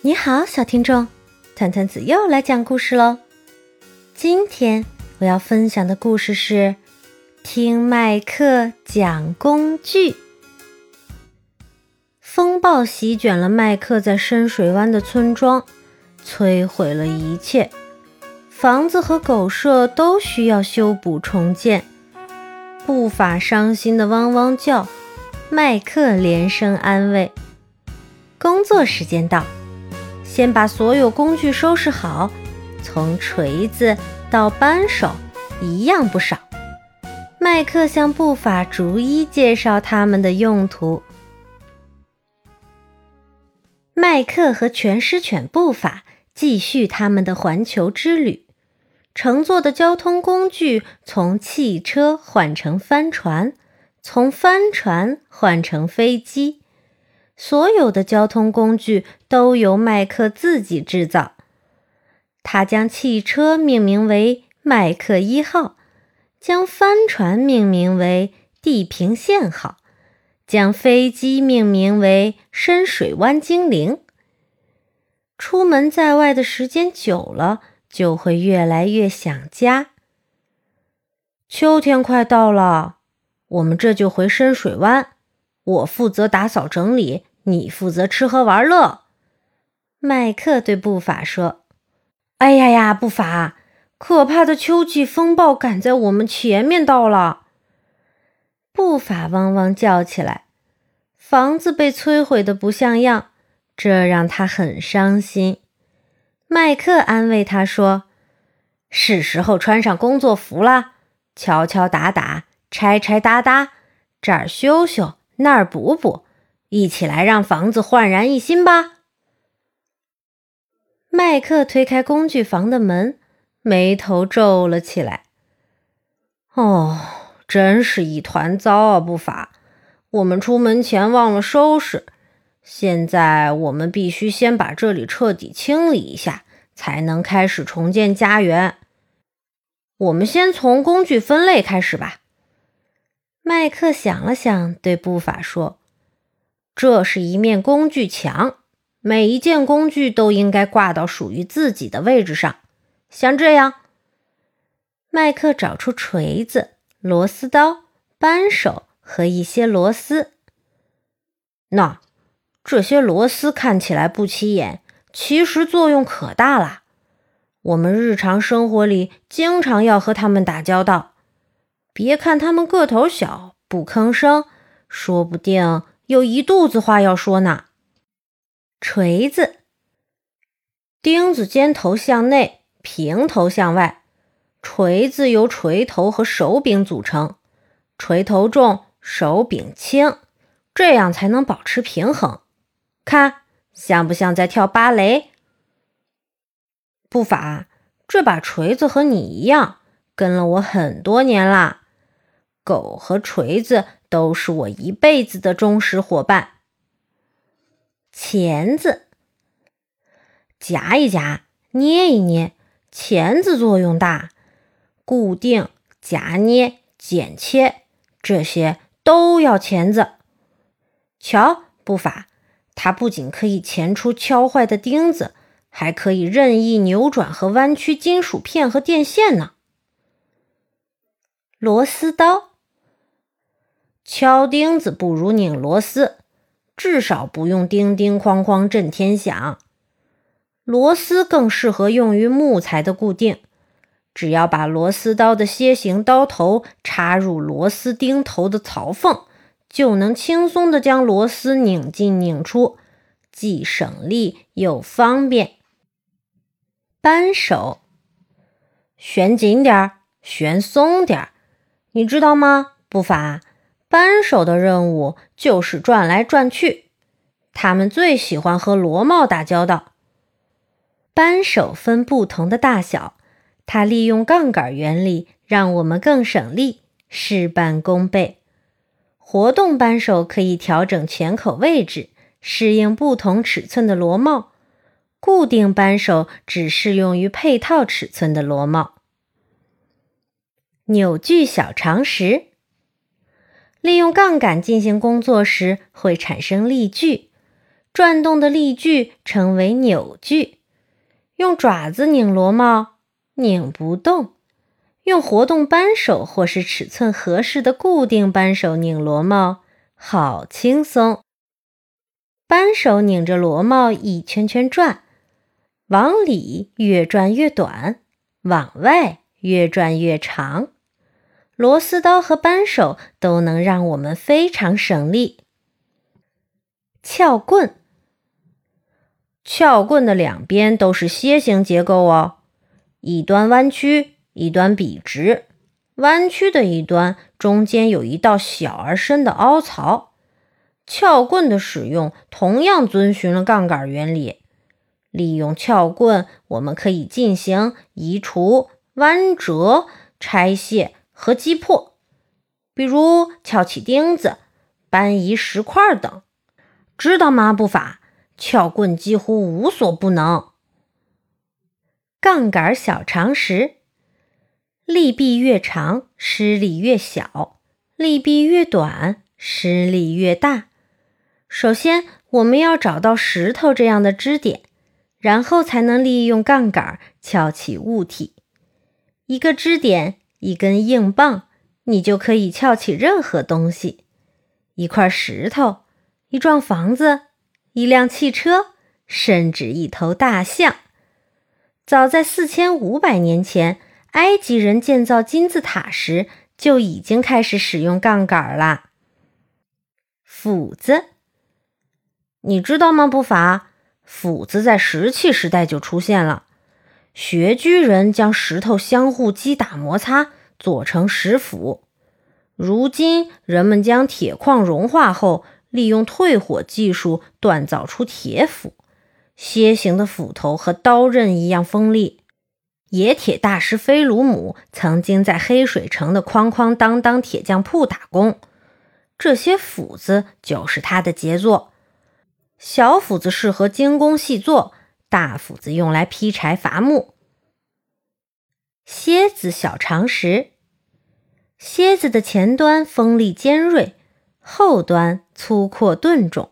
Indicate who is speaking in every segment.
Speaker 1: 你好，小听众，团团子又来讲故事喽。今天我要分享的故事是《听麦克讲工具》。风暴席卷了麦克在深水湾的村庄，摧毁了一切，房子和狗舍都需要修补重建。不法伤心的汪汪叫，麦克连声安慰。工作时间到。先把所有工具收拾好，从锤子到扳手，一样不少。麦克向布法逐一介绍他们的用途。麦克和全狮犬布法继续他们的环球之旅，乘坐的交通工具从汽车换成帆船，从帆船换成飞机。所有的交通工具都由麦克自己制造。他将汽车命名为“麦克一号”，将帆船命名为“地平线号”，将飞机命名为“深水湾精灵”。出门在外的时间久了，就会越来越想家。秋天快到了，我们这就回深水湾。我负责打扫整理。你负责吃喝玩乐，麦克对布法说：“哎呀呀，布法，可怕的秋季风暴赶在我们前面到了。”布法汪汪叫起来，房子被摧毁的不像样，这让他很伤心。麦克安慰他说：“是时候穿上工作服了，敲敲打打，拆拆搭搭，这儿修修，那儿补补。”一起来让房子焕然一新吧！麦克推开工具房的门，眉头皱了起来。哦，真是一团糟啊！不法，我们出门前忘了收拾，现在我们必须先把这里彻底清理一下，才能开始重建家园。我们先从工具分类开始吧。麦克想了想，对布法说。这是一面工具墙，每一件工具都应该挂到属于自己的位置上，像这样。麦克找出锤子、螺丝刀、扳手和一些螺丝。那这些螺丝看起来不起眼，其实作用可大了。我们日常生活里经常要和它们打交道。别看它们个头小，不吭声，说不定。有一肚子话要说呢。锤子，钉子尖头向内，平头向外。锤子由锤头和手柄组成，锤头重，手柄轻，这样才能保持平衡。看，像不像在跳芭蕾？不法，这把锤子和你一样，跟了我很多年啦。狗和锤子。都是我一辈子的忠实伙伴。钳子，夹一夹，捏一捏，钳子作用大，固定、夹捏、剪切，这些都要钳子。瞧，不法，它不仅可以钳出敲坏的钉子，还可以任意扭转和弯曲金属片和电线呢。螺丝刀。敲钉子不如拧螺丝，至少不用叮叮哐哐震天响。螺丝更适合用于木材的固定，只要把螺丝刀的楔形刀头插入螺丝钉头的槽缝，就能轻松地将螺丝拧进拧出，既省力又方便。扳手，旋紧点儿，旋松点儿，你知道吗？不法。扳手的任务就是转来转去，他们最喜欢和螺帽打交道。扳手分不同的大小，它利用杠杆原理，让我们更省力，事半功倍。活动扳手可以调整钳口位置，适应不同尺寸的螺帽；固定扳手只适用于配套尺寸的螺帽。扭矩小常识。利用杠杆进行工作时会产生力矩，转动的力矩称为扭矩。用爪子拧螺帽，拧不动；用活动扳手或是尺寸合适的固定扳手拧螺帽，好轻松。扳手拧着螺帽一圈圈转，往里越转越短，往外越转越长。螺丝刀和扳手都能让我们非常省力。撬棍，撬棍的两边都是楔形结构哦，一端弯曲，一端笔直。弯曲的一端中间有一道小而深的凹槽。撬棍的使用同样遵循了杠杆原理。利用撬棍，我们可以进行移除、弯折、拆卸。和击破，比如撬起钉子、搬移石块等，知道吗？不法，撬棍几乎无所不能。杠杆小常识：力臂越长，施力越小；力臂越短，施力越大。首先，我们要找到石头这样的支点，然后才能利用杠杆撬起物体。一个支点。一根硬棒，你就可以撬起任何东西；一块石头，一幢房子，一辆汽车，甚至一头大象。早在四千五百年前，埃及人建造金字塔时就已经开始使用杠杆了。斧子，你知道吗？不法，斧子在石器时代就出现了。穴居人将石头相互击打摩擦，做成石斧。如今，人们将铁矿融化后，利用退火技术锻造出铁斧。楔形的斧头和刀刃一样锋利。冶铁大师菲鲁姆曾经在黑水城的哐哐当当铁匠铺打工，这些斧子就是他的杰作。小斧子适合精工细作。大斧子用来劈柴伐木。楔子小常识：楔子的前端锋利尖锐，后端粗阔钝重。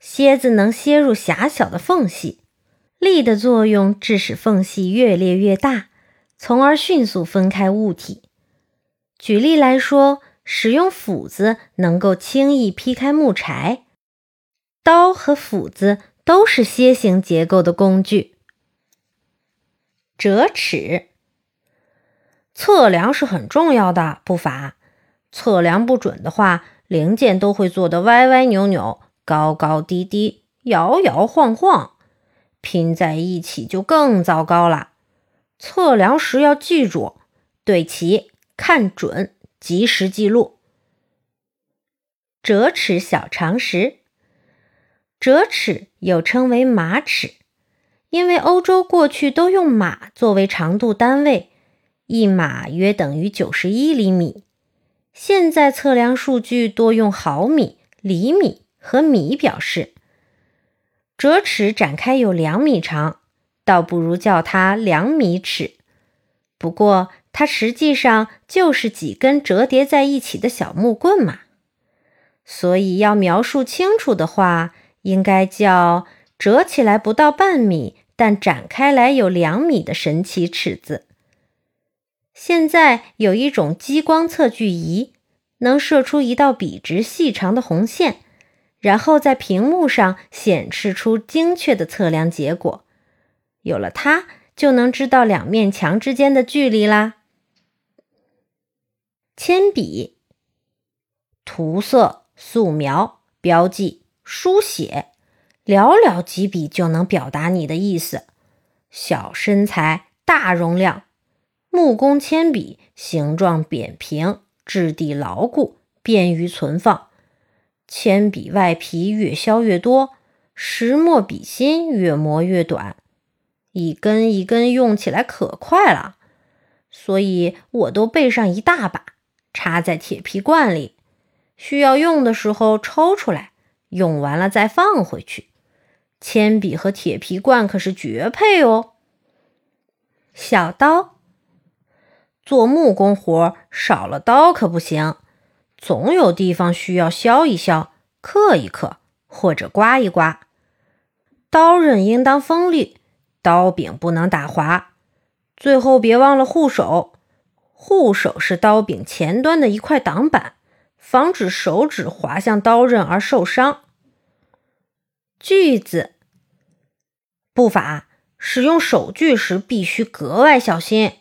Speaker 1: 楔子能楔入狭小的缝隙，力的作用致使缝隙越裂越大，从而迅速分开物体。举例来说，使用斧子能够轻易劈开木柴，刀和斧子。都是楔形结构的工具。折尺，测量是很重要的步伐。测量不准的话，零件都会做得歪歪扭扭、高高低低、摇摇晃晃，拼在一起就更糟糕了。测量时要记住：对齐、看准、及时记录。折尺小常识。折尺又称为马尺，因为欧洲过去都用马作为长度单位，一马约等于九十一厘米。现在测量数据多用毫米、厘米和米表示。折尺展开有两米长，倒不如叫它两米尺。不过它实际上就是几根折叠在一起的小木棍嘛。所以要描述清楚的话。应该叫折起来不到半米，但展开来有两米的神奇尺子。现在有一种激光测距仪，能射出一道笔直细长的红线，然后在屏幕上显示出精确的测量结果。有了它，就能知道两面墙之间的距离啦。铅笔，涂色、素描、标记。书写，寥寥几笔就能表达你的意思。小身材，大容量。木工铅笔形状扁平，质地牢固，便于存放。铅笔外皮越削越多，石墨笔芯越磨越短，一根一根用起来可快了。所以我都备上一大把，插在铁皮罐里，需要用的时候抽出来。用完了再放回去。铅笔和铁皮罐可是绝配哦。小刀，做木工活少了刀可不行，总有地方需要削一削、刻一刻，或者刮一刮。刀刃应当锋利，刀柄不能打滑。最后别忘了护手，护手是刀柄前端的一块挡板，防止手指滑向刀刃而受伤。锯子，步法使用手锯时必须格外小心。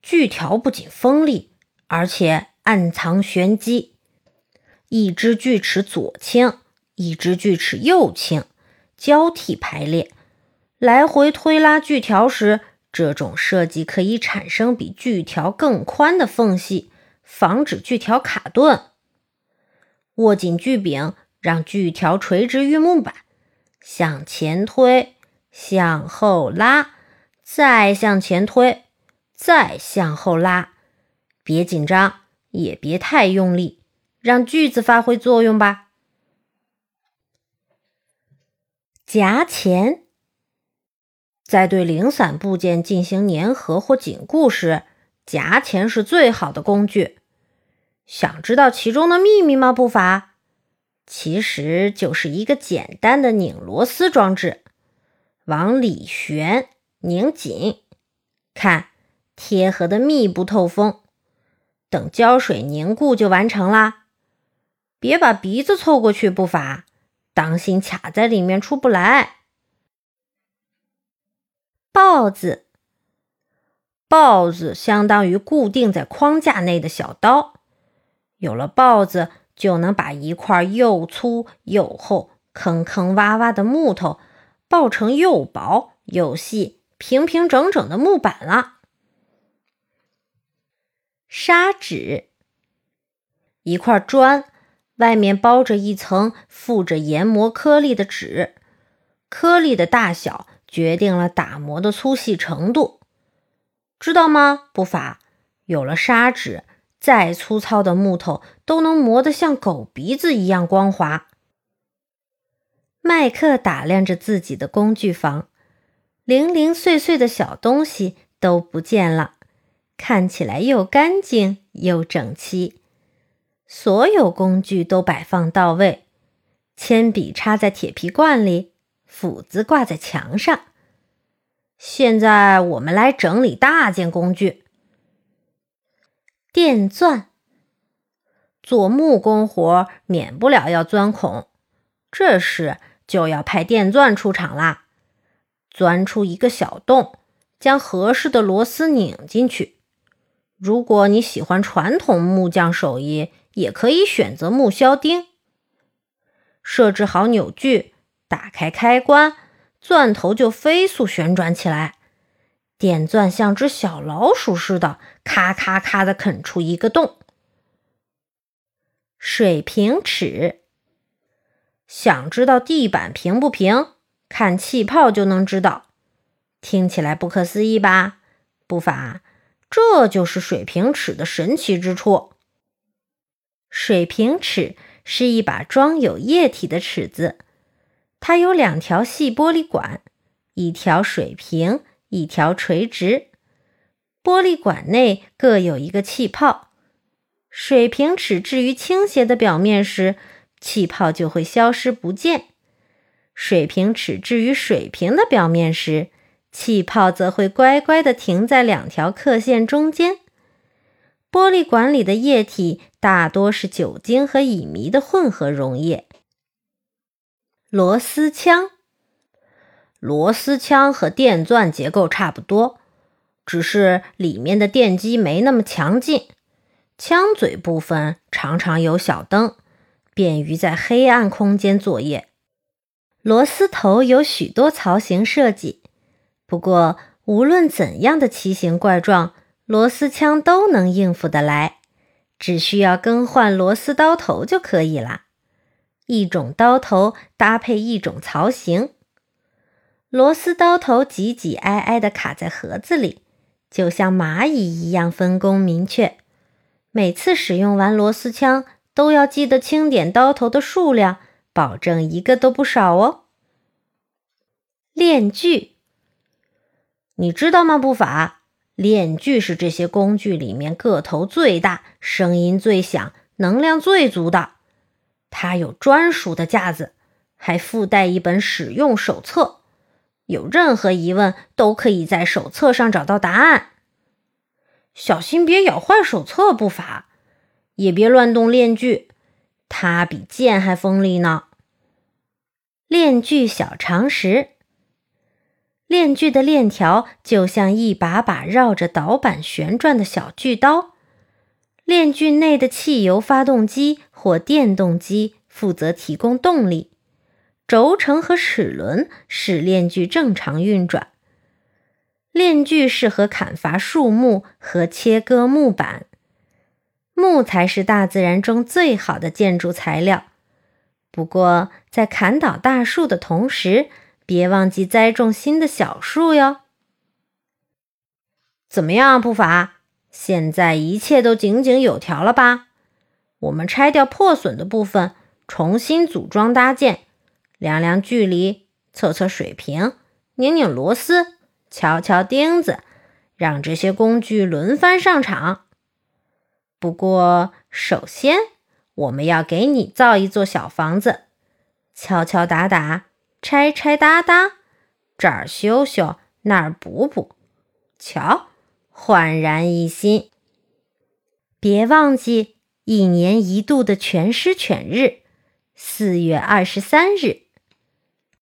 Speaker 1: 锯条不仅锋利，而且暗藏玄机。一只锯齿左倾，一只锯齿右倾，交替排列，来回推拉锯条时，这种设计可以产生比锯条更宽的缝隙，防止锯条卡顿。握紧锯柄，让锯条垂直于木板。向前推，向后拉，再向前推，再向后拉。别紧张，也别太用力，让锯子发挥作用吧。夹钳在对零散部件进行粘合或紧固时，夹钳是最好的工具。想知道其中的秘密吗？步伐。其实就是一个简单的拧螺丝装置，往里旋，拧紧，看贴合的密不透风。等胶水凝固就完成啦。别把鼻子凑过去，不法，当心卡在里面出不来。豹子，豹子相当于固定在框架内的小刀，有了刨子。就能把一块又粗又厚、坑坑洼洼的木头刨成又薄又细、平平整整的木板了。砂纸，一块砖外面包着一层附着研磨颗粒的纸，颗粒的大小决定了打磨的粗细程度，知道吗？不法，有了砂纸。再粗糙的木头都能磨得像狗鼻子一样光滑。麦克打量着自己的工具房，零零碎碎的小东西都不见了，看起来又干净又整齐。所有工具都摆放到位，铅笔插在铁皮罐里，斧子挂在墙上。现在我们来整理大件工具。电钻，做木工活免不了要钻孔，这时就要派电钻出场啦。钻出一个小洞，将合适的螺丝拧进去。如果你喜欢传统木匠手艺，也可以选择木销钉。设置好扭矩，打开开关，钻头就飞速旋转起来。点钻像只小老鼠似的，咔咔咔的啃出一个洞。水平尺，想知道地板平不平，看气泡就能知道。听起来不可思议吧？不法，这就是水平尺的神奇之处。水平尺是一把装有液体的尺子，它有两条细玻璃管，一条水平。一条垂直玻璃管内各有一个气泡，水平尺置于倾斜的表面时，气泡就会消失不见；水平尺置于水平的表面时，气泡则会乖乖地停在两条刻线中间。玻璃管里的液体大多是酒精和乙醚的混合溶液。螺丝枪。螺丝枪和电钻结构差不多，只是里面的电机没那么强劲。枪嘴部分常常有小灯，便于在黑暗空间作业。螺丝头有许多槽型设计，不过无论怎样的奇形怪状，螺丝枪都能应付得来，只需要更换螺丝刀头就可以了。一种刀头搭配一种槽型。螺丝刀头挤挤挨挨地卡在盒子里，就像蚂蚁一样分工明确。每次使用完螺丝枪，都要记得清点刀头的数量，保证一个都不少哦。链锯，你知道吗？不法，链锯是这些工具里面个头最大、声音最响、能量最足的。它有专属的架子，还附带一本使用手册，有任何疑问都可以在手册上找到答案。小心别咬坏手册不法，也别乱动链锯，它比剑还锋利呢。
Speaker 2: 链锯小常识：链锯的链条就像一把把绕着导板旋转的小锯刀，链锯内的汽油发动机或电动机负责提供动力。轴承和齿轮使链锯正常运转。链锯适合砍伐树木和切割木板。木材是大自然中最好的建筑材料。不过，在砍倒大树的同时，别忘记栽种新的小树哟。
Speaker 1: 怎么样，布法？现在一切都井井有条了吧？我们拆掉破损的部分，重新组装搭建。量量距离，测测水平，拧拧螺丝，敲敲钉子，让这些工具轮番上场。不过，首先我们要给你造一座小房子，敲敲打打，拆拆搭搭，这儿修修，那儿补补，瞧，焕然一新。
Speaker 2: 别忘记一年一度的全师犬日，四月二十三日。